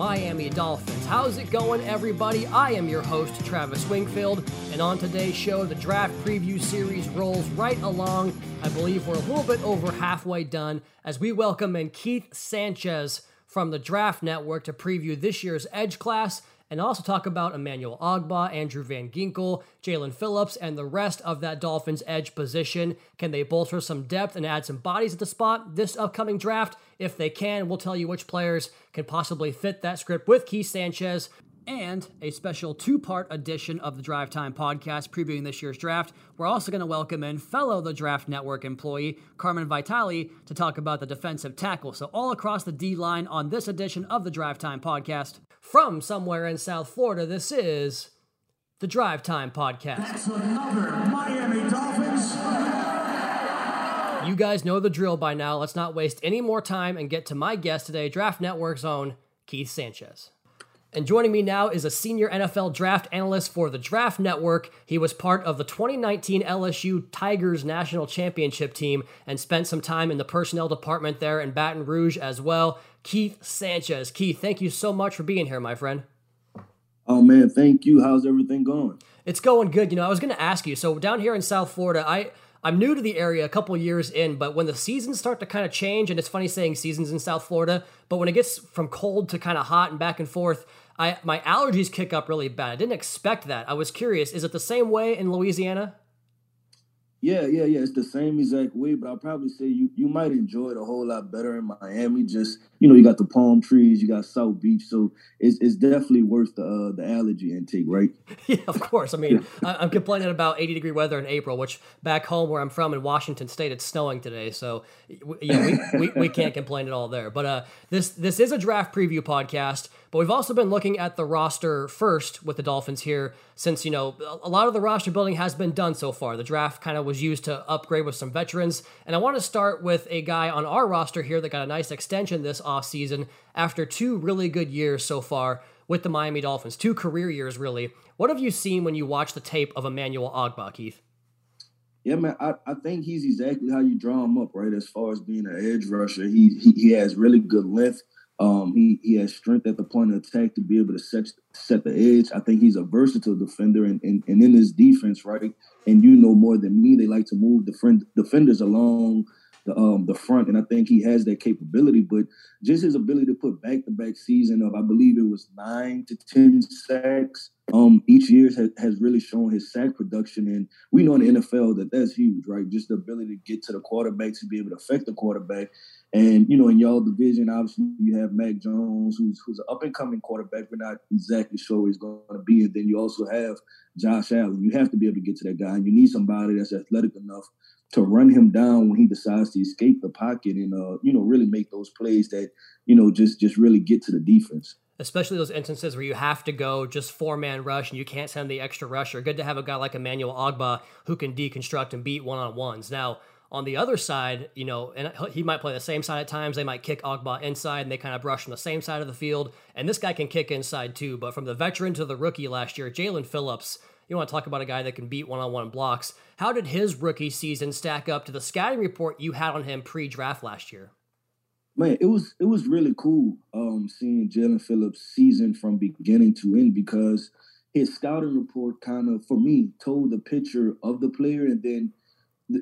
Miami Dolphins. How's it going, everybody? I am your host, Travis Wingfield, and on today's show, the draft preview series rolls right along. I believe we're a little bit over halfway done as we welcome in Keith Sanchez from the Draft Network to preview this year's Edge class and also talk about Emmanuel Ogbah, Andrew Van Ginkel, Jaelan Phillips, and the rest of that Dolphins edge position. Can they bolster some depth and add some bodies at the spot this upcoming draft? If they can, we'll tell you which players can possibly fit that script with Keith Sanchez and a special two part edition of the Drive Time podcast previewing this year's draft. We're also going to welcome in fellow The Draft Network employee, Carmen Vitali, to talk about the defensive tackle. So, all across the D line on this edition of the Drive Time podcast. From somewhere in South Florida, this is the Drive Time podcast. That's another Miami Dolphins. You guys know the drill by now. Let's not waste any more time and get to my guest today, Draft Network's own Keith Sanchez. And joining me now is a senior NFL draft analyst for the Draft Network. He was part of the 2019 LSU Tigers national championship team and spent some time in the personnel department there in Baton Rouge as well. Keith Sanchez. Keith, thank you so much for being here, my friend. Oh man, thank you. How's everything going? It's going good. You know, I was going to ask you. So down here in South Florida, I I'm new to the area, a couple years in, but when the seasons start to kind of change, and it's funny saying seasons in South Florida, but when it gets from cold to kind of hot and back and forth, I my allergies kick up really bad. I didn't expect that. I was curious. Is it the same way in Louisiana? Yeah, yeah, yeah. It's the same exact way, but I'll probably say you you might enjoy it a whole lot better in Miami. Just you know, you got the palm trees, you got South Beach, so it's it's definitely worth the uh, the allergy intake, right? yeah, of course. I mean, I'm complaining about 80 degree weather in April, which back home where I'm from in Washington State, it's snowing today, so yeah, we, we, we can't complain at all there. But uh, this this is a draft preview podcast. But we've also been looking at the roster first with the Dolphins here, since, you know, a lot of the roster building has been done so far. The draft kind of was used to upgrade with some veterans. And I want to start with a guy on our roster here that got a nice extension this offseason after two really good years so far with the Miami Dolphins, two career years, really. What have you seen when you watch the tape of Emmanuel Ogbah, Keith? Yeah, man, I, I think he's exactly how you draw him up, right? As far as being an edge rusher, he, he, he has really good length. Um, he he has strength at the point of attack to be able to set set the edge. I think he's a versatile defender, and and, and in his defense, right? And you know more than me, they like to move the friend, defenders along the um the front, and I think he has that capability. But just his ability to put back to back season of I believe it was nine to ten sacks um each year has, has really shown his sack production, and we know in the NFL that that's huge, right? Just the ability to get to the quarterback to be able to affect the quarterback. And you know, in y'all division, obviously you have Mac Jones, who's who's an up and coming quarterback. We're not exactly sure he's going to be. And then you also have Josh Allen. You have to be able to get to that guy. And you need somebody that's athletic enough to run him down when he decides to escape the pocket and uh, you know, really make those plays that, you know, just just really get to the defense. Especially those instances where you have to go just four man rush and you can't send the extra rusher. Good to have a guy like Emmanuel Ogbah who can deconstruct and beat one on ones. Now, on the other side, you know, and he might play the same side at times. They might kick Ogbah inside and they kind of brush from the same side of the field. And this guy can kick inside too. But from the veteran to the rookie last year, Jaelan Phillips, you want to talk about a guy that can beat one on one blocks. How did his rookie season stack up to the scouting report you had on him pre draft last year? Man, it was it was really cool um, seeing Jaelan Phillips' season from beginning to end because his scouting report kind of, for me, told the picture of the player and then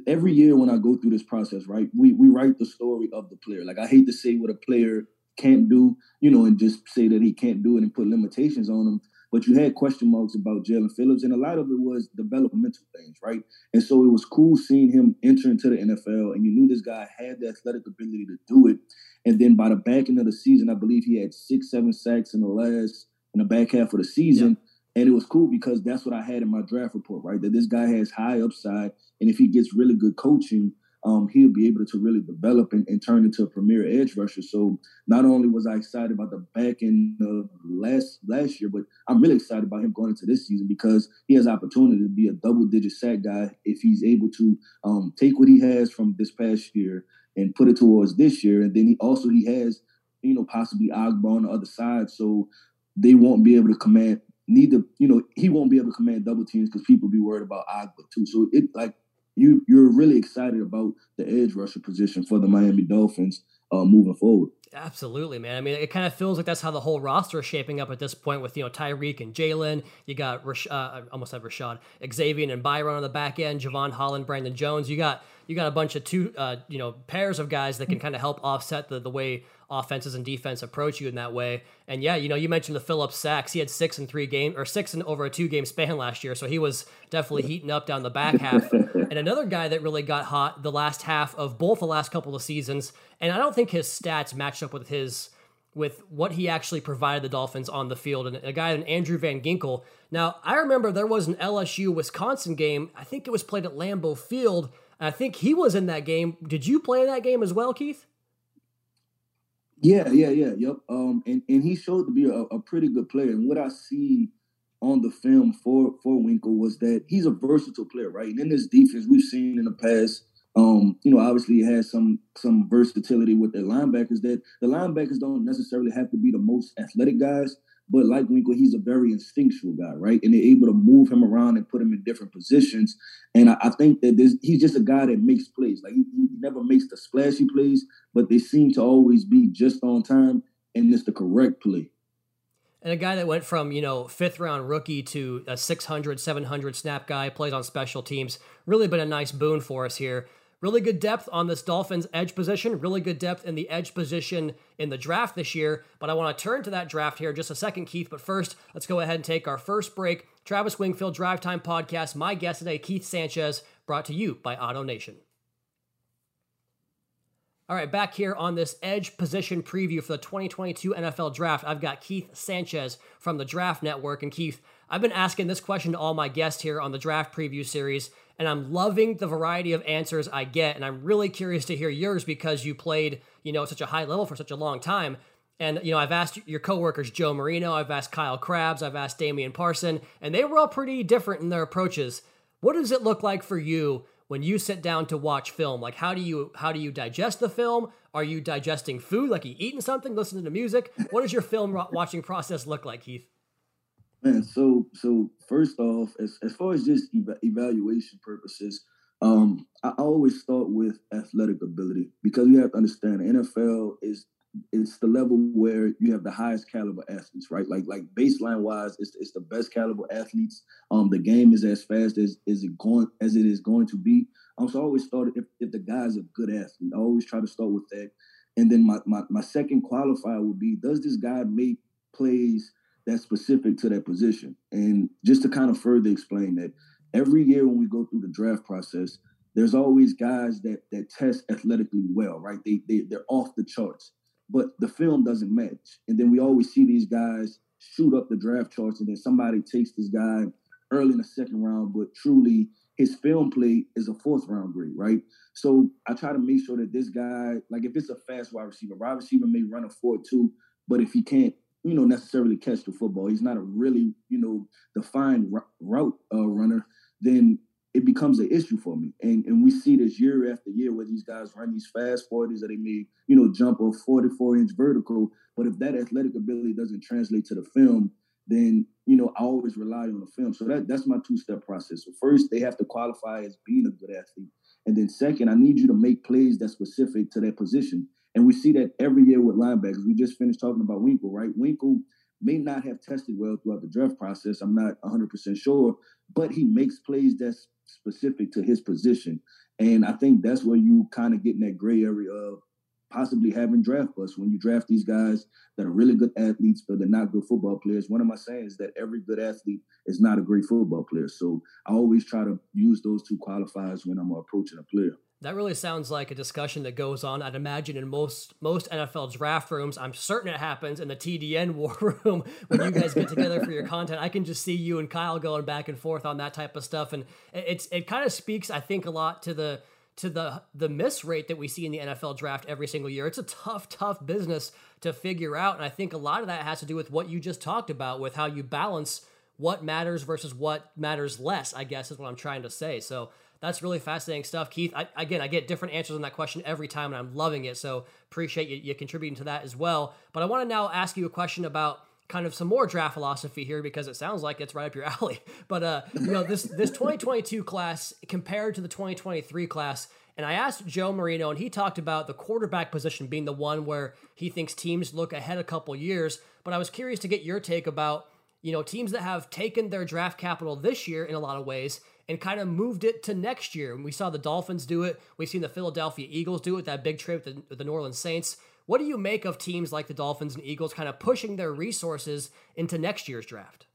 every year when I go through this process, right, we we write the story of the player. Like I hate to say what a player can't do, you know, and just say that he can't do it and put limitations on him. But you had question marks about Jaelan Phillips, and a lot of it was developmental things, right? And so it was cool seeing him enter into the NFL, and you knew this guy had the athletic ability to do it. And then by the back end of the season, I believe he had six, seven sacks in the last in the back half of the season. Yeah. And it was cool because that's what I had in my draft report, right? That this guy has high upside. And if he gets really good coaching, um, he'll be able to really develop and, and, turn into a premier edge rusher. So not only was I excited about the back end of last last year, but I'm really excited about him going into this season because he has opportunity to be a double digit sack guy if he's able to um, take what he has from this past year and put it towards this year. And then he also he has, you know, possibly Ogbah on the other side. So they won't be able to command to, you know, he won't be able to command double teams because people be worried about Ogbah too. So it like you you're really excited about the edge rusher position for the Miami Dolphins uh, moving forward. Absolutely, man. I mean, it kind of feels like that's how the whole roster is shaping up at this point with, you know, Tyreek and Jalen. You got, Rash- uh, I almost said Rashad, Xavier and Byron on the back end, Jevon Holland, Brandon Jones. You got you got a bunch of two, uh, you know, pairs of guys that can kind of help offset the, the way offenses and defense approach you in that way. And yeah, you know, you mentioned the Phillips sacks. He had six in three games or six in over a two game span last year. So he was definitely heating up down the back half. and another guy that really got hot the last half of both the last couple of seasons. And I don't think his stats matched up with his with what he actually provided the Dolphins on the field. And a guy named Andrew Van Ginkel. Now, I remember there was an LSU Wisconsin game. I think it was played at Lambeau Field I think he was in that game. Did you play that game as well, Keith? Yeah, yeah, yeah, yep. Um, and, and he showed to be a, a pretty good player. And what I see on the film for for Winkle was that he's a versatile player, right? And in this defense, we've seen in the past, um, you know, obviously he has some some versatility with their linebackers. That the linebackers don't necessarily have to be the most athletic guys, but like Winkle, he's a very instinctual guy, right? And they're able to move him around and put him in different positions. And I, I think that this, he's just a guy that makes plays. Like he, he, never makes the splashy plays, but they seem to always be just on time and it's the correct play. And a guy that went from, you know, fifth round rookie to a 600, 700 snap guy, plays on special teams. Really been a nice boon for us here. Really good depth on this Dolphins edge position, really good depth in the edge position in the draft this year. But I want to turn to that draft here just a second, Keith. But first, let's go ahead and take our first break. Travis Wingfield Drive Time Podcast. My guest today, Keith Sanchez, brought to you by Auto Nation. All right, back here on this edge position preview for the 2022 NFL Draft, I've got Keith Sanchez from the Draft Network. And Keith, I've been asking this question to all my guests here on the Draft Preview Series and I'm loving the variety of answers I get. And I'm really curious to hear yours because you played, you know, such a high level for such a long time. And, you know, I've asked your coworkers, Joe Marino, I've asked Kyle Crabbs, I've asked Damian Parson, and they were all pretty different in their approaches. What does it look like for you when you sit down to watch film? Like, how do you how do you digest the film? Are you digesting food? Like, you eating something, listening to music? What does your film watching process look like, Keith? Man, so so first off, as as far as just eva- evaluation purposes, um, I always start with athletic ability because you have to understand the NFL is it's the level where you have the highest caliber athletes, right? Like like baseline wise, it's, it's the best caliber athletes. Um, the game is as fast as is it going as it is going to be. Um, so I always start if if the guy's a good athlete, I always try to start with that. And then my my, my second qualifier would be does this guy make plays that's specific to that position. And just to kind of further explain that, every year when we go through the draft process, there's always guys that that test athletically well, right? They, they they're off the charts, but the film doesn't match. And then we always see these guys shoot up the draft charts, and then somebody takes this guy early in the second round, but truly his film play is a fourth round grade, right? So I try to make sure that this guy, like if it's a fast wide receiver, wide receiver may run a 4 2, but if he can't you know, necessarily catch the football. He's not a really, you know, defined route uh, runner. Then it becomes an issue for me. And and we see this year after year where these guys run these fast 40s that they may, you know, jump a 44 inch vertical. But if that athletic ability doesn't translate to the film, then you know I always rely on the film. So that that's my two step process. So first, they have to qualify as being a good athlete, and then second, I need you to make plays that's specific to that position. And we see that every year with linebackers. We just finished talking about Winkle, right? Winkle may not have tested well throughout the draft process. I'm not 100% sure, but he makes plays that's specific to his position. And I think that's where you kind of get in that gray area of possibly having draft busts when you draft these guys that are really good athletes, but they're not good football players. One of my sayings is that every good athlete is not a great football player. So I always try to use those two qualifiers when I'm approaching a player. That really sounds like a discussion that goes on. I'd imagine in most most NFL draft rooms. I'm certain it happens in the TDN war room when you guys get together for your content. I can just see you and Kyle going back and forth on that type of stuff, and it's it kind of speaks, I think, a lot to the to the the miss rate that we see in the NFL draft every single year. It's a tough, tough business to figure out, and I think a lot of that has to do with what you just talked about, with how you balance what matters versus what matters less. I guess is what I'm trying to say. So that's really fascinating stuff, Keith. I, again, I get different answers on that question every time, and I'm loving it. So appreciate you, you contributing to that as well. But I want to now ask you a question about kind of some more draft philosophy here because it sounds like it's right up your alley. But uh, you know, this this 2022 class compared to the 2023 class, and I asked Joe Marino, and he talked about the quarterback position being the one where he thinks teams look ahead a couple years. But I was curious to get your take about you know teams that have taken their draft capital this year in a lot of ways and kind of moved it to next year. And we saw the Dolphins do it. We've seen the Philadelphia Eagles do it, that big trade with the, the New Orleans Saints. What do you make of teams like the Dolphins and Eagles kind of pushing their resources into next year's draft?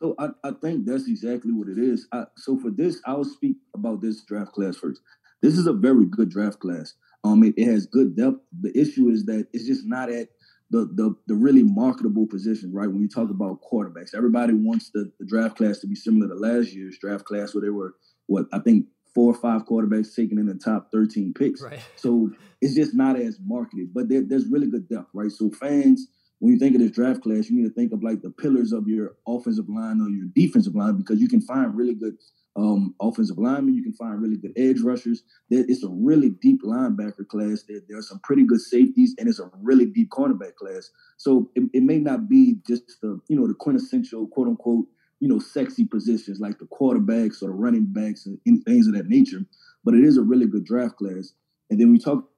So I, I think that's exactly what it is. I, so for this, I'll speak about this draft class first. This is a very good draft class. Um, it, it has good depth. The issue is that it's just not at the the the really marketable positions, right? When you talk mm-hmm. about quarterbacks, everybody wants the, the draft class to be similar to last year's draft class, where they were what I think four or five quarterbacks taken in the top 13 picks. Right. So it's just not as marketed, but there, there's really good depth, right? So fans, when you think of this draft class, you need to think of like the pillars of your offensive line or your defensive line because you can find really good um, offensive linemen. You can find really good edge rushers. It's a really deep linebacker class. There, there, are some pretty good safeties, and it's a really deep cornerback class. So it, it may not be just the you know the quintessential quote unquote you know, sexy positions like the quarterbacks or the running backs and, and things of that nature. But it is a really good draft class. And then we talk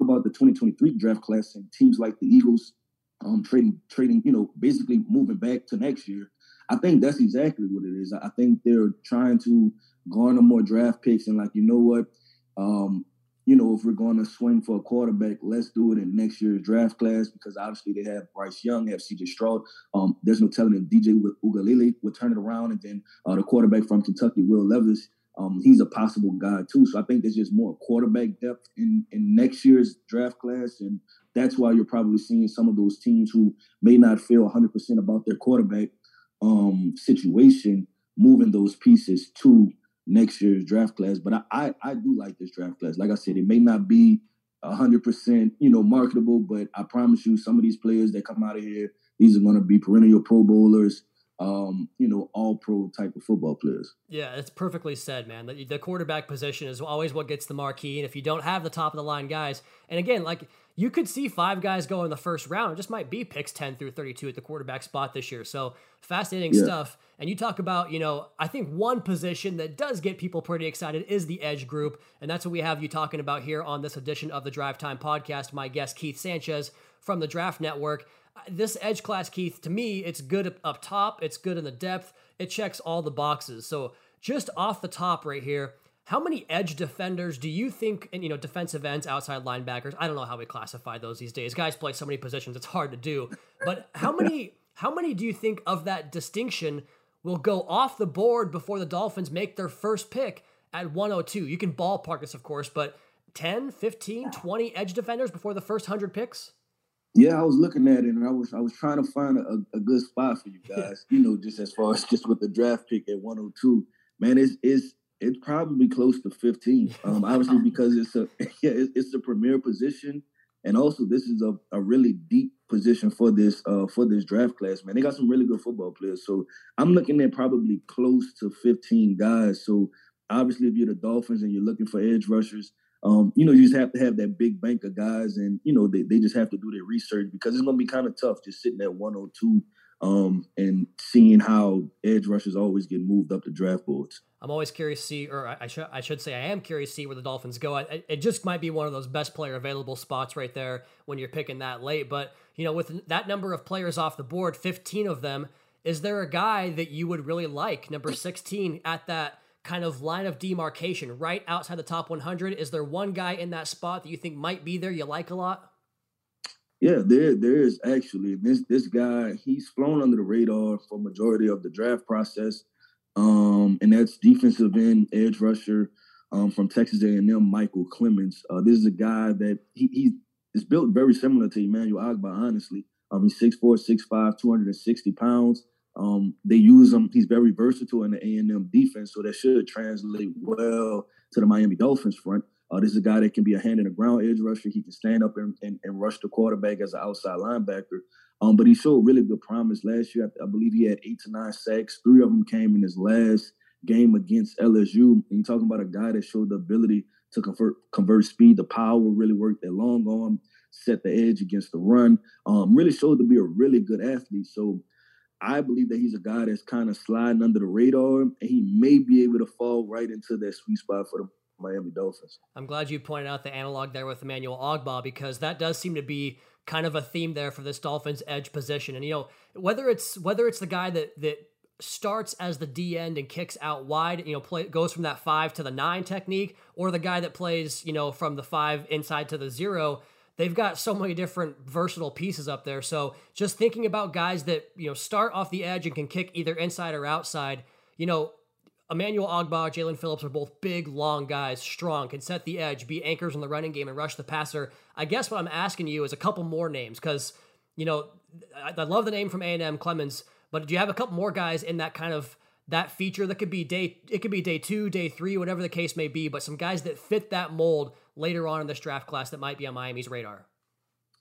about the 2023 draft class and teams like the Eagles um, trading, trading, you know, basically moving back to next year. I think that's exactly what it is. I think they're trying to garner more draft picks and like, you know what, um, you know, if we're going to swing for a quarterback, let's do it in next year's draft class because obviously they have Bryce Young, they have CJ Stroud. Um, there's no telling if DJ Uiagalelei will turn it around, and then uh, the quarterback from Kentucky, Will Levis, um, he's a possible guy too. So I think there's just more quarterback depth in in next year's draft class, and that's why you're probably seeing some of those teams who may not feel 100% about their quarterback um, situation moving those pieces to next year's draft class. But I, I, I do like this draft class. Like I said, it may not be hundred percent, you know, marketable, but I promise you, some of these players that come out of here, these are going to be perennial Pro Bowlers. Um, you know, all pro type of football players. Yeah, it's perfectly said, man. The, the quarterback position is always what gets the marquee. And if you don't have the top of the line guys, and again, like you could see five guys go in the first round. It just might be picks 10 through 32 at the quarterback spot this year. So fascinating yeah. stuff. And you talk about, you know, I think one position that does get people pretty excited is the edge group. And that's what we have you talking about here on this edition of the Drive Time podcast. My guest, Keith Sanchez from the Draft Network. This edge class, Keith, to me, it's good up top, it's good in the depth, it checks all the boxes. So just off the top right here, how many edge defenders do you think, and you know, defensive ends, outside linebackers? I don't know how we classify those these days. Guys play so many positions; it's hard to do. But how many, how many do you think of that distinction will go off the board before the Dolphins make their first pick at 102? You can ballpark this, of course, but 10, 15, 20 edge defenders before the first hundred picks. Yeah, I was looking at it and I was I was trying to find a, a good spot for you guys. you know, just as far as just with the draft pick at 102. Man, it's it's it's probably close to 15. Um, obviously because it's a yeah, it's a premier position, and also this is a, a really deep position for this uh for this draft class. Man, they got some really good football players. So I'm looking at probably close to 15 guys. So obviously, if you're the Dolphins and you're looking for edge rushers, um, you know, you just have to have that big bank of guys, and you know they, they just have to do their research because it's gonna be kind of tough just sitting at 102 um, and seeing how edge rushers always get moved up the draft boards. I'm always curious to see, or I, should I should say, I am curious to see where the Dolphins go. I, it just might be one of those best player available spots right there when you're picking that late. But you know, with that number of players off the board, 15 of them, is there a guy that you would really like, number 16, at that kind of line of demarcation, right outside the top 100? Is there one guy in that spot that you think might be there you like a lot? Yeah, there there is actually this this guy. He's flown under the radar for majority of the draft process, um, and that's defensive end edge rusher um, from Texas A&M, Michael Clemons. Uh, this is a guy that he he is built very similar to Emmanuel Ogbah. Honestly, um, he's 6'4", 6'5", 260 pounds. Um, they use him. He's very versatile in the A and M defense, so that should translate well to the Miami Dolphins front. Uh, this is a guy that can be a hand in the ground edge rusher. He can stand up and, and, and rush the quarterback as an outside linebacker. Um, but he showed really good promise last year. I, I, believe he had eight to nine sacks. Three of them came in his last game against LSU. And you're talking about a guy that showed the ability to convert convert speed, the power, really worked that long arm, set the edge against the run. Um, really showed to be a really good athlete. So I believe that he's a guy that's kind of sliding under the radar, and he may be able to fall right into that sweet spot for the Miami Dolphins. I'm glad you pointed out the analog there with Emmanuel Ogbah because that does seem to be kind of a theme there for this Dolphins edge position. And you know, whether it's whether it's the guy that that starts as the D end and kicks out wide, you know, play goes from that 5 to the 9 technique or the guy that plays, you know, from the 5 inside to the 0, they've got so many different versatile pieces up there. So, just thinking about guys that, you know, start off the edge and can kick either inside or outside, you know, Emmanuel Ogbah, Jaelan Phillips are both big, long guys, strong, can set the edge, be anchors in the running game, and rush the passer. I guess what I'm asking you is a couple more names because, you know, I, I love the name from A&M Clemons, but do you have a couple more guys in that kind of that feature that could be day it could be day two, day three, whatever the case may be, but some guys that fit that mold later on in this draft class that might be on Miami's radar?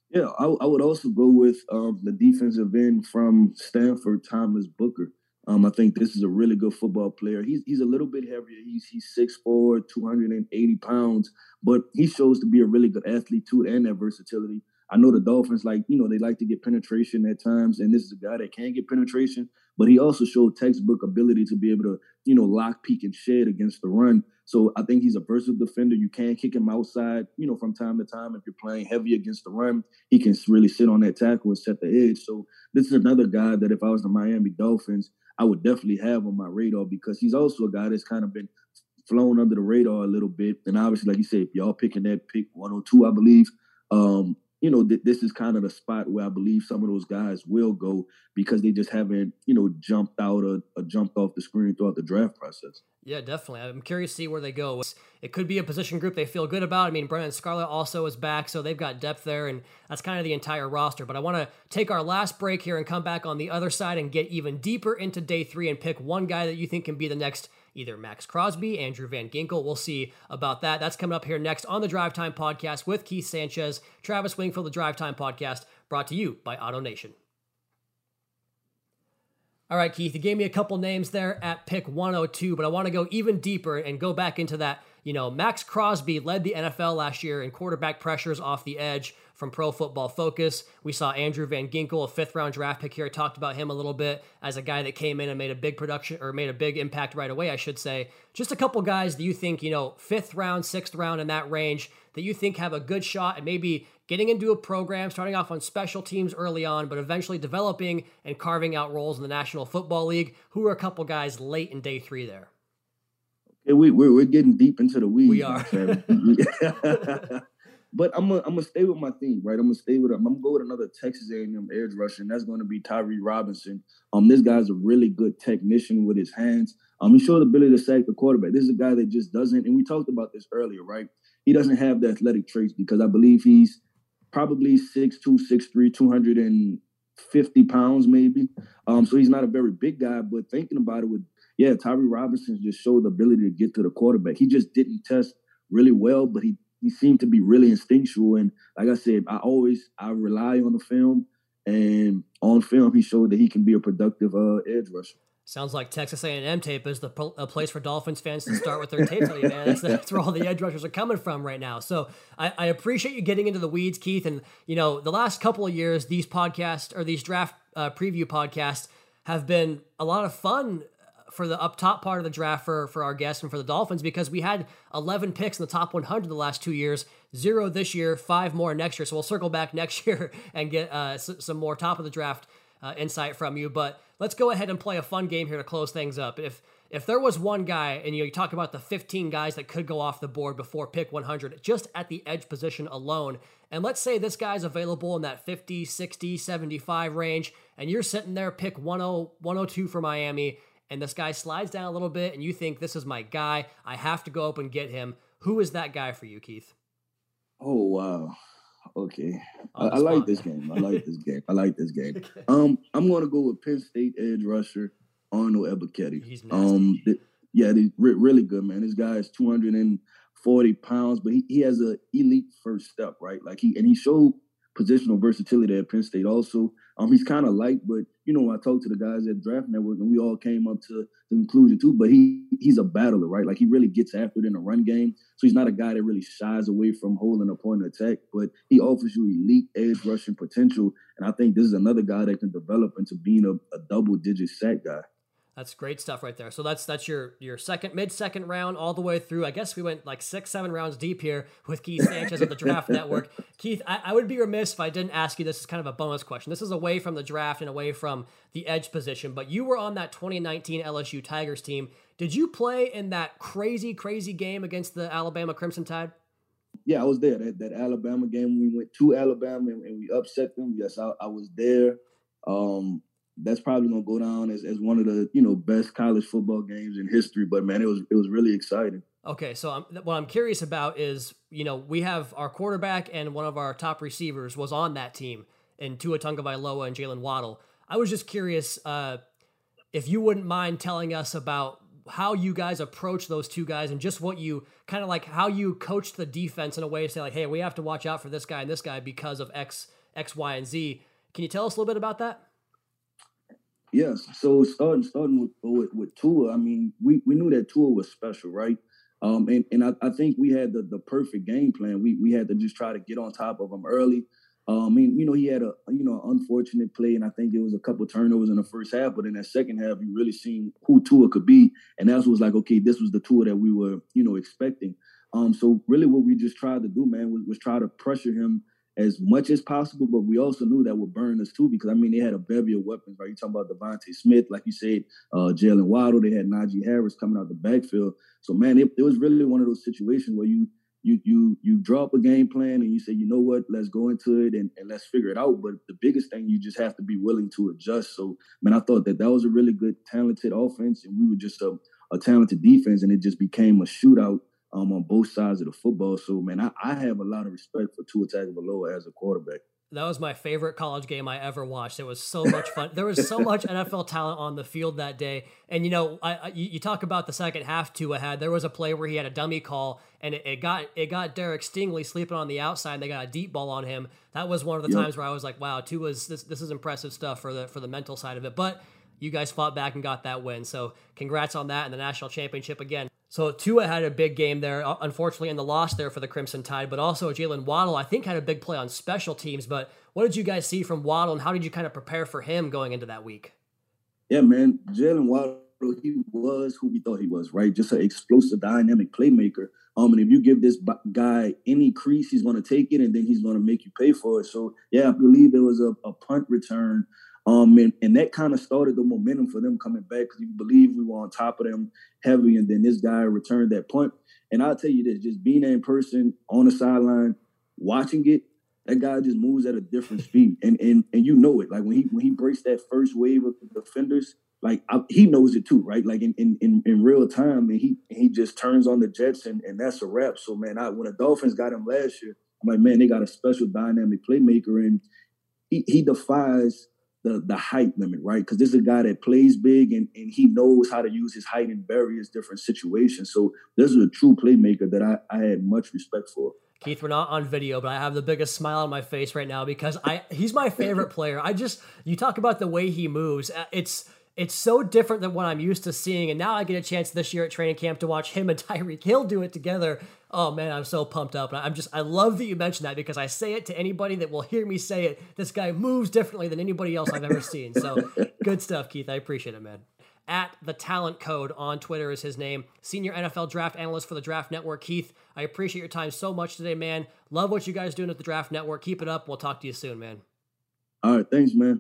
Yeah, I, I would also go with um, the defensive end from Stanford, Thomas Booker. Um, I think this is a really good football player. He's he's a little bit heavier. He's he's 6'4", 280 pounds, but he shows to be a really good athlete too, and that versatility. I know the Dolphins like you know they like to get penetration at times, and this is a guy that can get penetration, but he also showed textbook ability to be able to you know lock, peek, and shed against the run. So I think he's a versatile defender. You can kick him outside, you know, from time to time if you're playing heavy against the run. He can really sit on that tackle and set the edge. So this is another guy that if I was the Miami Dolphins, I would definitely have on my radar because he's also a guy that's kind of been flown under the radar a little bit. And obviously, like you said, if y'all picking that pick 102, I believe, um, you know, th- this is kind of the spot where I believe some of those guys will go because they just haven't, you know, jumped out or, or, jumped off the screen throughout the draft process. Yeah, definitely. I'm curious to see where they go. It could be a position group they feel good about. I mean, Brennan Scarlett also is back, so they've got depth there, and that's kind of the entire roster. But I want to take our last break here and come back on the other side and get even deeper into day three and pick one guy that you think can be the next either Maxx Crosby, Andrew Van Ginkel. We'll see about that. That's coming up here next on the Drive Time Podcast with Keith Sanchez, Travis Wingfield, the Drive Time Podcast, brought to you by Auto Nation. All right, Keith, you gave me a couple names there at pick 102, but I want to go even deeper and go back into that. You know, Maxx Crosby led the NFL last year in quarterback pressures off the edge from Pro Football Focus. We saw Andrew Van Ginkel, a fifth round draft pick here. Talked about him a little bit as a guy that came in and made a big production or made a big impact right away, I should say. Just a couple guys that you think, you know, fifth round, sixth round in that range that you think have a good shot and maybe getting into a program, starting off on special teams early on, but eventually developing and carving out roles in the National Football League. Who are a couple guys late in day three there? Okay, we, we're, we're getting deep into the weeds. We are. But I'm gonna I'm stay with my theme, right? I'm gonna stay with I'm gonna go with another Texas A&M edge rusher, and that's going to be Tyree Robinson. Um, this guy's a really good technician with his hands. Um, he showed the ability to sack the quarterback. This is a guy that just doesn't, and we talked about this earlier, right? He doesn't have the athletic traits because I believe he's probably 6'2", 6'3", 250 pounds maybe. Um, so he's not a very big guy, but thinking about it with yeah, Tyree Robinson just showed the ability to get to the quarterback. He just didn't test really well, but he he seemed to be really instinctual. And like I said, I always I rely on the film, and on film he showed that he can be a productive uh, edge rusher. Sounds like Texas A&M tape is the a place for Dolphins fans to start with their tape study, man. That's, that's, where all the edge rushers are coming from right now. So I, I, appreciate you getting into the weeds, Keith. And you know, the last couple of years, these podcasts or these draft uh, preview podcasts have been a lot of fun for the up top part of the draft for, for our guests and for the Dolphins because we had 11 picks in the top 100 the last two years, zero this year, five more next year. So we'll circle back next year and get uh, s- some more top of the draft uh, insight from you. But let's go ahead and play a fun game here to close things up. If if there was one guy, and you, know, you talk about the 15 guys that could go off the board before pick 100, just at the edge position alone, and let's say this guy's available in that 50, 60, 75 range, and you're sitting there, pick 10, 102 for Miami, and this guy slides down a little bit and you think this is my guy, I have to go up and get him. Who is that guy for you, Keith? Oh wow. Okay, I, I, like this game. I like this game. I like this game. Um, I'm gonna go with Penn State edge rusher Arnold Ebiketie. He's nasty. Um, th- yeah, they re- really good man. This guy is 240 pounds, but he, he has a elite first step, right? Like he and he showed positional versatility at Penn State. Also, um, he's kind of light, but you know, I talked to the guys at Draft Network, and we all came up to the conclusion too. But he he's a battler, right? Like he really gets after it in the run game. So he's not a guy that really shies away from holding a point of attack, but he offers you elite edge rushing potential. And I think this is another guy that can develop into being a, a double digit sack guy. That's great stuff right there. So that's that's your your second mid second round all the way through. I guess we went like six seven rounds deep here with Keith Sanchez of the Draft Network. Keith, I, I, would be remiss if I didn't ask you this is kind of a bonus question. This is away from the draft and away from the edge position, but you were on that 2019 LSU Tigers team. Did you play in that crazy crazy game against the Alabama Crimson Tide? Yeah, I was there. That, that Alabama game, we went to Alabama and, and we upset them. Yes, I, I was there. Um, that's probably gonna go down as, as one of the you know best college football games in history. But man, it was it was really exciting. Okay, so I'm, what I'm curious about is you know we have our quarterback and one of our top receivers was on that team in Tua Tagovailoa and Jaylen Waddle. I was just curious uh, if you wouldn't mind telling us about how you guys approach those two guys and just what you kind of like how you coach the defense in a way to say like, hey, we have to watch out for this guy and this guy because of X, X, Y, and Z. Can you tell us a little bit about that? Yes. So starting starting with, with, with Tua, I mean, we, we knew that Tua was special, right? Um, and and I, I think we had the, the perfect game plan. We we had to just try to get on top of him early. Um, mean, you know, he had a you know unfortunate play, and I think it was a couple turnovers in the first half. But in that second half, you really seen who Tua could be, and that was like, okay, this was the Tua that we were you know expecting. Um, so really, what we just tried to do, man, was, was try to pressure him as much as possible, but we also knew that would burn us too, because I mean they had a bevy of weapons, right? You talking about DeVonta Smith, like you said, uh, Jaylen Waddle, they had Najee Harris coming out the backfield. So man, it, it, was really one of those situations where you you you you draw up a game plan and you say, you know what, let's go into it and, and let's figure it out. But the biggest thing you just have to be willing to adjust. So man, I thought that that was a really good, talented offense, and we were just a, a talented defense, and it just became a shootout um, on both sides of the football. So, man, I, I have a lot of respect for Tua Tagovailoa as a quarterback. That was my favorite college game I ever watched. It was so much fun. there was so much NFL talent on the field that day. And you know, I, I, you, talk about the second half Tua had. There was a play where he had a dummy call, and it, it got it got Derek Stingley sleeping on the outside. And they got a deep ball on him. That was one of the yep. times where I was like, "Wow, Tua's this this is impressive stuff for the for the mental side of it." But you guys fought back and got that win. So congrats on that and the national championship again. So Tua had a big game there, uh, unfortunately in the loss there for the Crimson Tide, but also Jaylen Waddle, I think, had a big play on special teams. But what did you guys see from Waddle and how did you kind of prepare for him going into that week? Yeah, man, Jaylen Waddle, he was who we thought he was, right? Just an explosive, dynamic playmaker. Um, and if you give this guy any crease, he's going to take it, and then he's going to make you pay for it. So, yeah, I believe it was a, a punt return um, and, and that kind of started the momentum for them coming back because you believe we were on top of them heavy, and then this guy returned that punt. And I'll tell you this: just being there in person on the sideline, watching it, that guy just moves at a different speed, and and and you know it. Like when he when he breaks that first wave of defenders, like I, he knows it too, right? Like in, in in in real time, and he he just turns on the Jets, and and that's a wrap. So man, I, when the Dolphins got him last year, I'm like, man, they got a special dynamic playmaker, and he he defies the the height limit, right? Because this is a guy that plays big and, and he knows how to use his height in various different situations. So this is a true playmaker that I, I had much respect for. Keith, we're not on video, but I have the biggest smile on my face right now because I he's my favorite player. I just you talk about the way he moves. Uh, it's it's so different than what I'm used to seeing. And now I get a chance this year at training camp to watch him and Tyreek Hill do it together. Oh man, I'm so pumped up. I'm just, I love that you mentioned that because I say it to anybody that will hear me say it. This guy moves differently than anybody else I've ever seen. So good stuff, Keith. I appreciate it, man. At the Talent Code on Twitter is his name. Senior NFL draft analyst for the Draft Network. Keith, I appreciate your time so much today, man. Love what you guys doing at the Draft Network. Keep it up. We'll talk to you soon, man. All right. Thanks, man.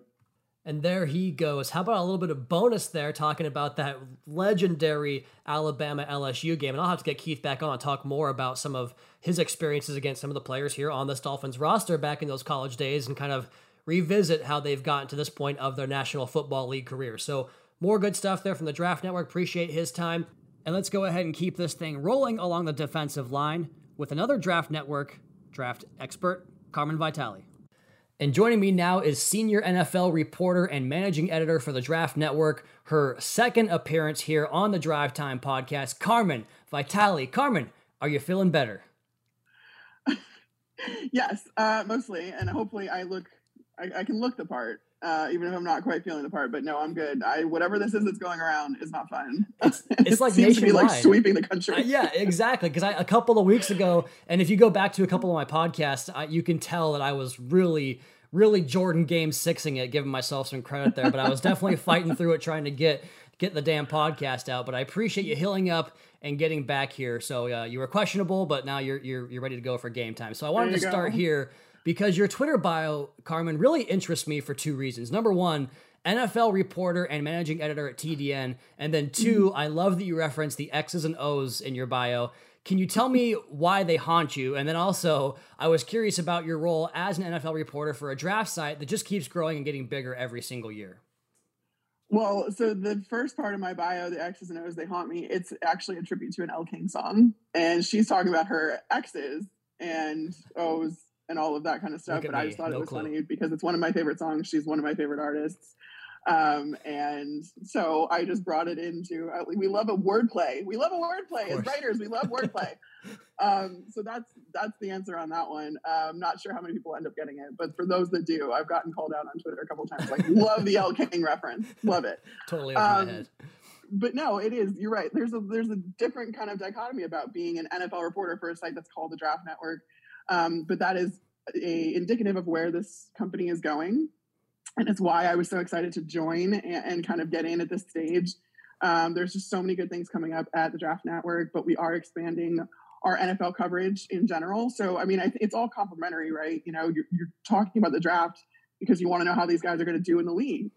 And there he goes. How about a little bit of bonus there talking about that legendary Alabama LSU game? And I'll have to get Keith back on and talk more about some of his experiences against some of the players here on this Dolphins roster back in those college days and kind of revisit how they've gotten to this point of their National Football League career. So, more good stuff there from the Draft Network. Appreciate his time. And let's go ahead and keep this thing rolling along the defensive line with another Draft Network draft expert, Carmen Vitali. And joining me now is senior NFL reporter and managing editor for the Draft Network, her second appearance here on the Drive Time podcast, Carmen Vitali. Carmen, are you feeling better? yes, uh, mostly, and hopefully I look, I, I can look the part uh, even if I'm not quite feeling the part. But no, I'm good. I whatever this is that's going around is not fun. It's, it's like seems nationwide. to be like sweeping the country. Uh, yeah, exactly. Because a couple of weeks ago, and if you go back to a couple of my podcasts, I, you can tell that I was really. Really, Jordan game sixing it, giving myself some credit there, but I was definitely fighting through it, trying to get get the damn podcast out. But I appreciate you healing up and getting back here. So uh, you were questionable, but now you're you're you're ready to go for game time. So I wanted to go. start here because your Twitter bio, Carmen, really interests me for two reasons. Number one, NFL reporter and managing editor at TDN. And then 2 I love that you reference the X's and O's in your bio. Can you tell me why they haunt you? And then also, I was curious about your role as an NFL reporter for a draft site that just keeps growing and getting bigger every single year. Well, so the first part of my bio, the X's and O's, they haunt me. It's actually a tribute to an Elle King song, and she's talking about her X's and O's and all of that kind of stuff. But I just thought no it was clue. funny because it's one of my favorite songs. She's one of my favorite artists. Um, and so I just brought it into, uh, we love a wordplay. We love a wordplay as writers. We love wordplay. um, so that's, that's the answer on that one. Um, not sure how many people end up getting it, but for those that do, I've gotten called out on Twitter a couple times, like love the Elle King reference. Love it Totally over Um, my head. but no, it is. You're right. There's a there's a different kind of dichotomy about being an NFL reporter for a site that's called the Draft Network. Um, but that is a indicative of where this company is going, and it's why I was so excited to join and, and kind of get in at this stage. Um, there's just so many good things coming up at the Draft Network, but we are expanding our NFL coverage in general. So I mean, I th- it's all complementary, right? You know, you're, you're talking about the draft because you want to know how these guys are going to do in the league.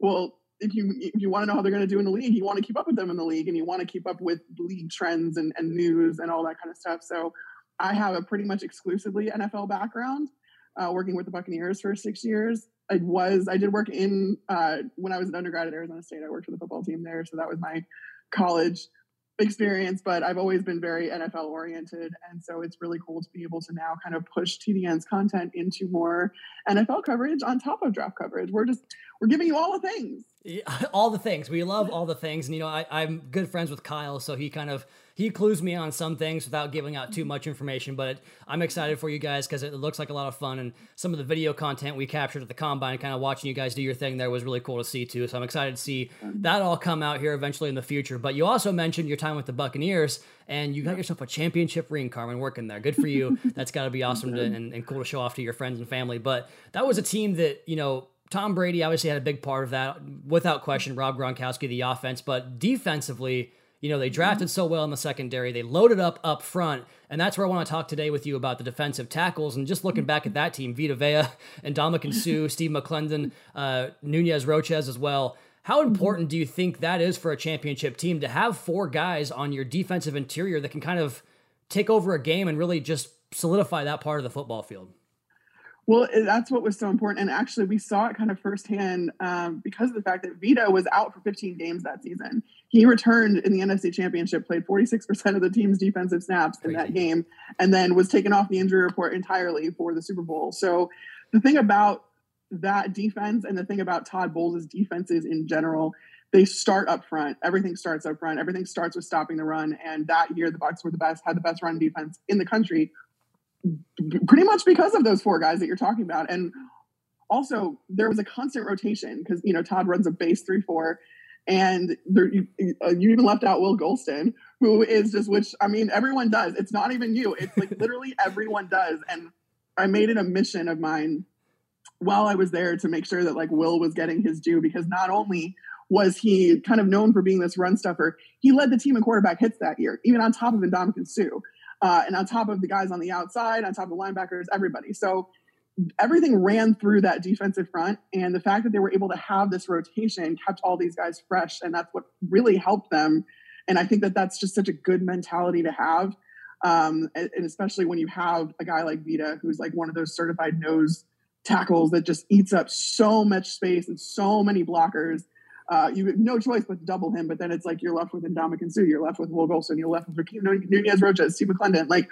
Well, if you if you want to know how they're going to do in the league, you want to keep up with them in the league, and you want to keep up with league trends and, and news and all that kind of stuff. So, I have a pretty much exclusively NFL background, uh, working with the Buccaneers for six years. I was I did work in uh, when I was an undergrad at Arizona State. I worked for the football team there, so that was my college experience. But I've always been very NFL oriented, and so it's really cool to be able to now kind of push TDN's content into more NFL coverage on top of draft coverage. We're just we're giving you all the things. Yeah, all the things. We love all the things. And you know I, i'm good friends with kyle so he kind of he clues me on some things without giving out too mm-hmm. much information but i'm excited for you guys because it looks like a lot of fun. And some of the video content we captured at the combine kind of watching you guys do your thing there was really cool to see too. So i'm excited to see that all come out here eventually in the future. But you also mentioned your time with the buccaneers and you got yourself a championship ring carmen working there. Good for you. That's got to be awesome to, and, and cool to show off to your friends and family. But that was a team that you know Tom Brady obviously had a big part of that, without question. Rob Gronkowski, the offense, but defensively, you know, they drafted so well in the secondary. They loaded up up front, and that's where I want to talk today with you about the defensive tackles. And just looking back at that team, Vita Vea and Dominican Sue, Steve McLendon, uh, Nunez Roches as well. How important do you think that is for a championship team to have four guys on your defensive interior that can kind of take over a game and really just solidify that part of the football field? Well, that's what was so important. And actually, we saw it kind of firsthand um, because of the fact that Vita was out for 15 games that season. He returned in the NFC Championship, played 46% of the team's defensive snaps in that game, and then was taken off the injury report entirely for the Super Bowl. So, the thing about that defense and the thing about Todd Bowles' defenses in general, they start up front. Everything starts up front. Everything starts with stopping the run. And that year, the Bucks were the best, had the best run defense in the country, pretty much because of those four guys that you're talking about. And also, there was a constant rotation because you know Todd runs a base three four, and there, you, uh, you even left out Will Gholston, who is just which I mean everyone does. It's not even you. It's like literally everyone does. And I made it a mission of mine while I was there to make sure that like Will was getting his due because not only was he kind of known for being this run stuffer, he led the team in quarterback hits that year, even on top of Ndamukong Suh. Uh, and on top of the guys on the outside, on top of linebackers, everybody. So everything ran through that defensive front. And the fact that they were able to have this rotation kept all these guys fresh. And that's what really helped them. And I think that that's just such a good mentality to have. Um, and, and especially when you have a guy like Vita, who's like one of those certified nose tackles that just eats up so much space and so many blockers. Uh, you have no choice but to double him, but then it's like you're left with Ndamukong Suh, you're left with Will Gholston, you're left with Nunez Rocha, Steve McLendon. Like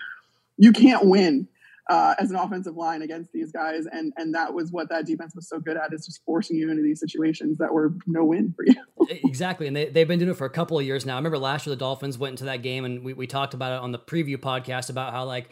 you can't win uh, as an offensive line against these guys, and and that was what that defense was so good at is just forcing you into these situations that were no win for you. exactly, and they they've been doing it for a couple of years now. I remember last year the Dolphins went into that game, and we we talked about it on the preview podcast about how like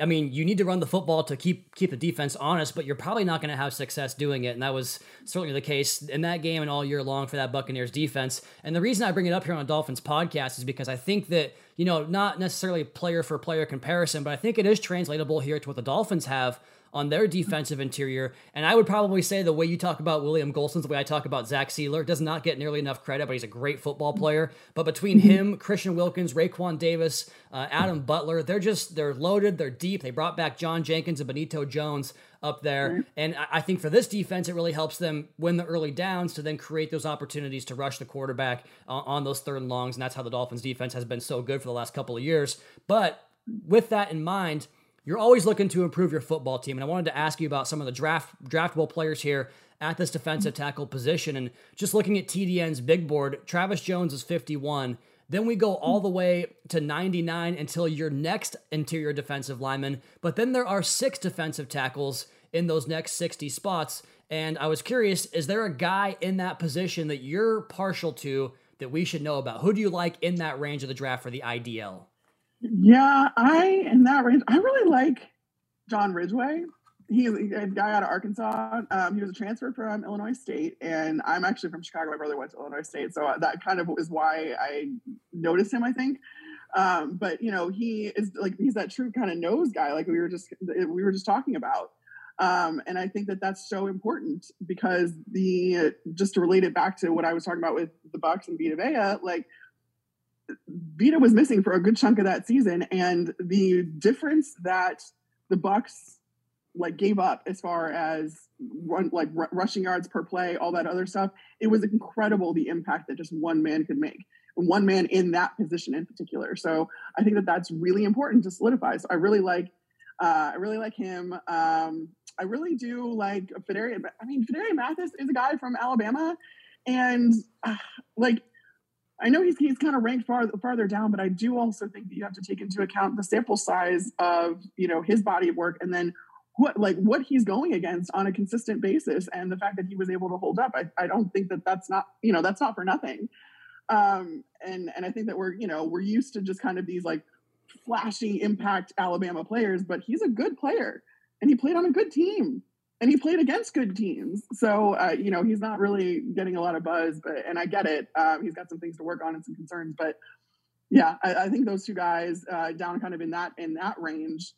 I mean, you need to run the football to keep keep the defense honest, but you're probably not going to have success doing it, and that was certainly the case in that game and all year long for that Buccaneers defense. And the reason I bring it up here on Dolphins podcast is because I think that you know not necessarily player for player comparison, but I think it is translatable here to what the Dolphins have on their defensive interior. And I would probably say the way you talk about William Gholston's, the way I talk about Zach Sieler, does not get nearly enough credit, but he's a great football player. But between him, Christian Wilkins, Raekwon Davis, uh, Adam Butler, they're just, they're loaded, they're deep. They brought back John Jenkins and Benito Jones up there. And I think for this defense, it really helps them win the early downs to then create those opportunities to rush the quarterback uh, on those third and longs. And that's how the Dolphins defense has been so good for the last couple of years. But with that in mind, you're always looking to improve your football team. And I wanted to ask you about some of the draft draftable players here at this defensive tackle position. And just looking at TDN's big board, Travis Jones is 51. Then we go all the way to 99 until your next interior defensive lineman. But then there are six defensive tackles in those next 60 spots. And I was curious, is there a guy in that position that you're partial to that we should know about? Who do you like in that range of the draft for the IDL? Yeah, I in that range, I really like John Ridgeway. He's a guy out of Arkansas. Um, he was a transfer from Illinois State, and I'm actually from Chicago. My brother went to Illinois State, so that kind of is why I noticed him. I think, um, but you know, he is like he's that true kind of nose guy, like we were just we were just talking about. Um, and I think that that's so important because the just to relate it back to what I was talking about with the Bucks and Vita Vea, like Vita was missing for a good chunk of that season, and the difference that the Bucks like gave up as far as run like r- rushing yards per play, all that other stuff, it was incredible the impact that just one man could make. and One man in that position in particular. So I think that that's really important to solidify. So I really like, uh, I really like him. Um, I really do like Phidarian. I mean, Phidarian Mathis is a guy from Alabama, and uh, like I know he's he's kind of ranked far farther down, but I do also think that you have to take into account the sample size of you know his body of work and then what like what he's going against on a consistent basis and the fact that he was able to hold up. I, I don't think that that's not you know that's not for nothing. Um, and and I think that we're you know we're used to just kind of these like flashy impact Alabama players, but he's a good player and he played on a good team and he played against good teams. So uh, you know he's not really getting a lot of buzz, but and I get it. Um, he's got some things to work on and some concerns, but yeah, I, I think those two guys uh, down kind of in that in that range.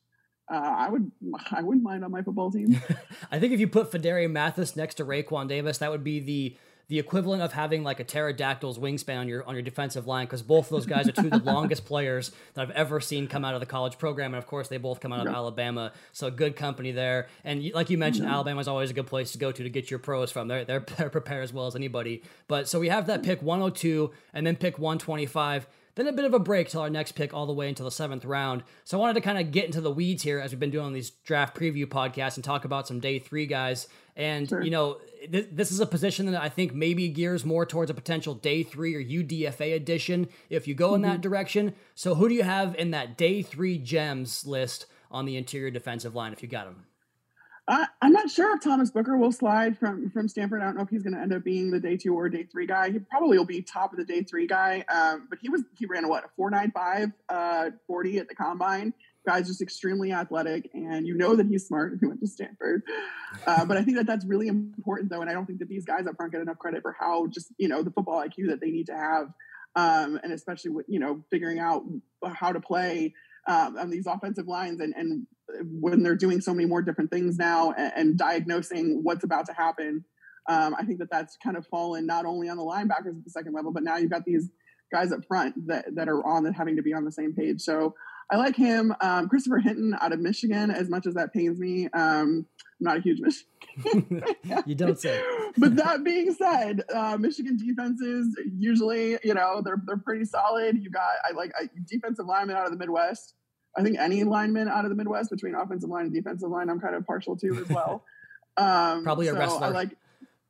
Uh, I would I wouldn't mind on my football team. I think if you put Phidarian Mathis next to Raekwon Davis, that would be the the equivalent of having like a pterodactyl's wingspan on your on your defensive line because both of those guys are two of the longest players that I've ever seen come out of the college program, and of course they both come out of Alabama, so good company there. And like you mentioned. Alabama is always a good place to go to to get your pros from. They're they're, they're prepared as well as anybody. But so we have that pick 102 and then pick 125. Then a bit of a break till our next pick all the way until the seventh round. So I wanted to kind of get into the weeds here as we've been doing on these draft preview podcasts and talk about some day three guys. And, sure. you know, th- this is a position that I think maybe gears more towards a potential day three or UDFA edition if you go in mm-hmm. that direction. So who do you have in that day three gems list on the interior defensive line if you got them? I'm not sure if Thomas Booker will slide from from Stanford. I don't know if he's going to end up being the day two or day three guy. He probably will be top of the day three guy. Um, but he was he ran a what a four nine five uh, forty at the combine. Guy's just extremely athletic, and you know that he's smart if he went to Stanford. Uh, but I think that that's really important, though, and I don't think that these guys up front get enough credit for how just you know the football IQ that they need to have, um, and especially with you know figuring out how to play um, on these offensive lines and, and when they're doing so many more different things now and, and diagnosing what's about to happen. Um, I think that that's kind of fallen not only on the linebackers at the second level, but now you've got these guys up front that, that are on that having to be on the same page. So I like him. Um, Christopher Hinton out of Michigan, as much as that pains me, um, I'm not a huge Michigan. you don't say. but that being said, uh, Michigan defenses usually, you know, they're they're pretty solid. You got I like I, defensive lineman out of the Midwest. I think any lineman out of the Midwest between offensive line and defensive line, I'm kind of partial to as well. Um, Probably a so wrestler. I like,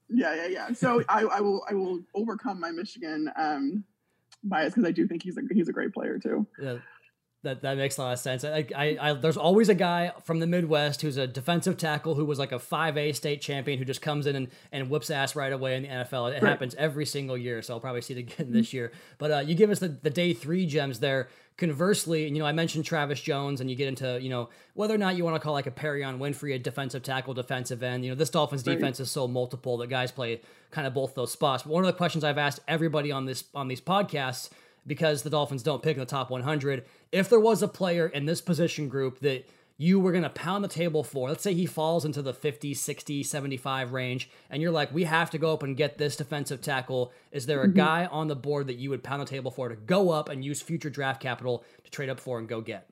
yeah, yeah, yeah. So I, I will, I will overcome my Michigan um, bias because I do think he's a he's a great player too. Yeah. That that makes a lot of sense. I, I, I, there's always a guy from the Midwest who's a defensive tackle who was like a 5A state champion who just comes in and, and whoops ass right away in the NFL. It right. happens every single year, so I'll probably see it again this year. But uh, you give us the, the day three gems there. Conversely, you know, I mentioned Travis Jones, and you get into, you know, whether or not you want to call like a Perrion Winfrey a defensive tackle, defensive end. You know, this Dolphins right. defense is so multiple that guys play kind of both those spots. But one of the questions I've asked everybody on this on these podcasts because the Dolphins don't pick in the top 100. If there was a player in this position group that you were going to pound the table for, let's say he falls into the 50, 60, 75 range, and you're like, we have to go up and get this defensive tackle. Is there a mm-hmm. guy on the board that you would pound the table for to go up and use future draft capital to trade up for and go get?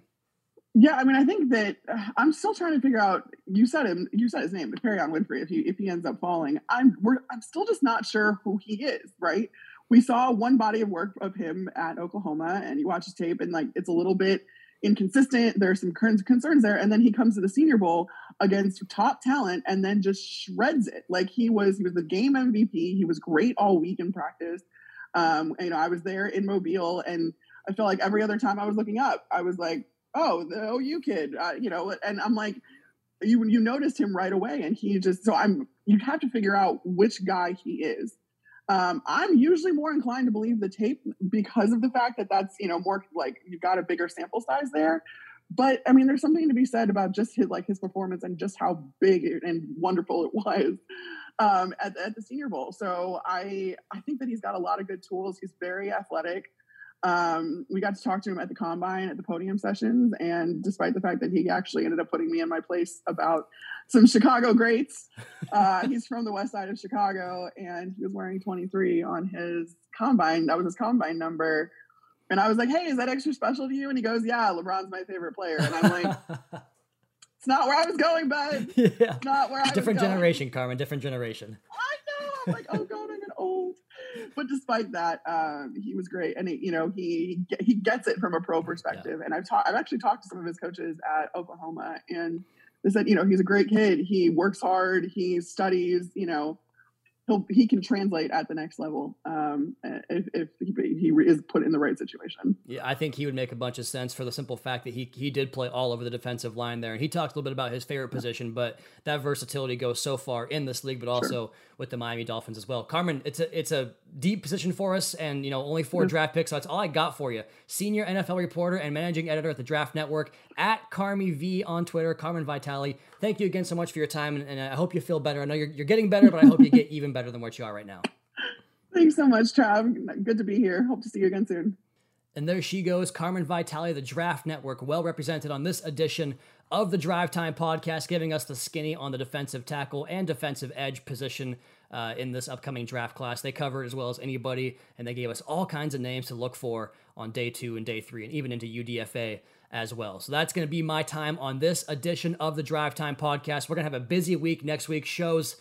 Yeah, I mean, I think that uh, I'm still trying to figure out. You said him. You said his name, Perrion Winfrey. If he if he ends up falling, I'm we're I'm still just not sure who he is. Right? we saw one body of work of him at Oklahoma, and you watch his tape, and like it's a little bit inconsistent. There's some concerns there, and then he comes to the Senior Bowl against top talent, and then just shreds it. Like he was, he was the game MVP. He was great all week in practice. Um, you know, I was there in Mobile, and I felt like every other time I was looking up, I was like, "Oh, the OU kid," uh, you know, and I'm like, you you noticed him right away, and he just so I'm you have to figure out which guy he is um, I'm usually more inclined to believe the tape because of the fact that that's you know more like you've got a bigger sample size there. But I mean, there's something to be said about just his like his performance and just how big and wonderful it was um, at, at the Senior Bowl. So I I think that he's got a lot of good tools. He's very athletic. Um, we got to talk to him at the combine at the podium sessions, and despite the fact that he actually ended up putting me in my place about some Chicago greats, uh, he's from the west side of Chicago, and he was wearing 23 on his combine. That was his combine number. And I was like, "Hey, is that extra special to you?" And he goes, "Yeah, LeBron's my favorite player." And I'm like, "It's not where I was going, bud. Yeah, not where I different generation, Carmen. Different generation." I know. I'm like, "Oh God, I'm an old." but despite that, um, he was great, and he, you know he he gets it from a pro perspective. Yeah. And I've talked, I've actually talked to some of his coaches at Oklahoma, and they said, you know, he's a great kid. He works hard. He studies. You know, he'll he can translate at the next level um, if, if he, he, is put in the right situation. Yeah, I think he would make a bunch of sense for the simple fact that he he did play all over the defensive line there, and he talked a little bit about his favorite position, but that versatility goes so far in this league, but also sure. with the Miami Dolphins as well. Carmen, it's a it's a deep position for us, and you know only 4 draft picks, so that's all I got for you. Senior NFL reporter and managing editor at the Draft Network at Carmi V on Twitter, Carmen Vitali thank you again so much for your time, and, and I hope you feel better. I know you're, you're getting better, but I hope you get even better than what you are right now. Thanks so much, Trav. Good to be here. Hope to see you again soon. And there she goes, Carmen Vitali, the Draft Network, well represented on this edition of the Drive Time podcast, giving us the skinny on the defensive tackle and defensive edge position uh, in this upcoming draft class. They covered as well as anybody, and they gave us all kinds of names to look for on day two and day three, and even into UDFA as well. So that's going to be my time on this edition of the Drive Time podcast. We're going to have a busy week next week. Shows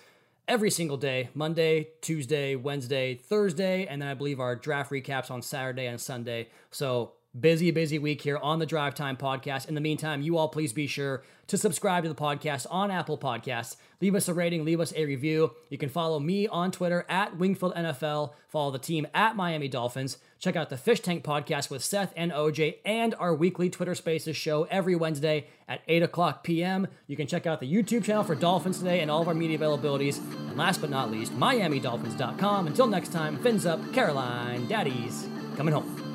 every single day Monday, Tuesday, Wednesday, Thursday, and then I believe our draft recaps on Saturday and Sunday. So busy, busy week here on the Drive Time podcast. In the meantime, you all please be sure to subscribe to the podcast on Apple Podcasts. Leave us a rating, leave us a review. You can follow me on Twitter at Wingfield NFL, follow the team at Miami Dolphins. Check out the Fish Tank podcast with Seth and OJ and our weekly Twitter Spaces show every Wednesday at 8 o'clock p.m. You can check out the YouTube channel for Dolphins Today and all of our media availabilities. And last but not least, MiamiDolphins.com. Until next time, fins up, Caroline, Daddies, coming home.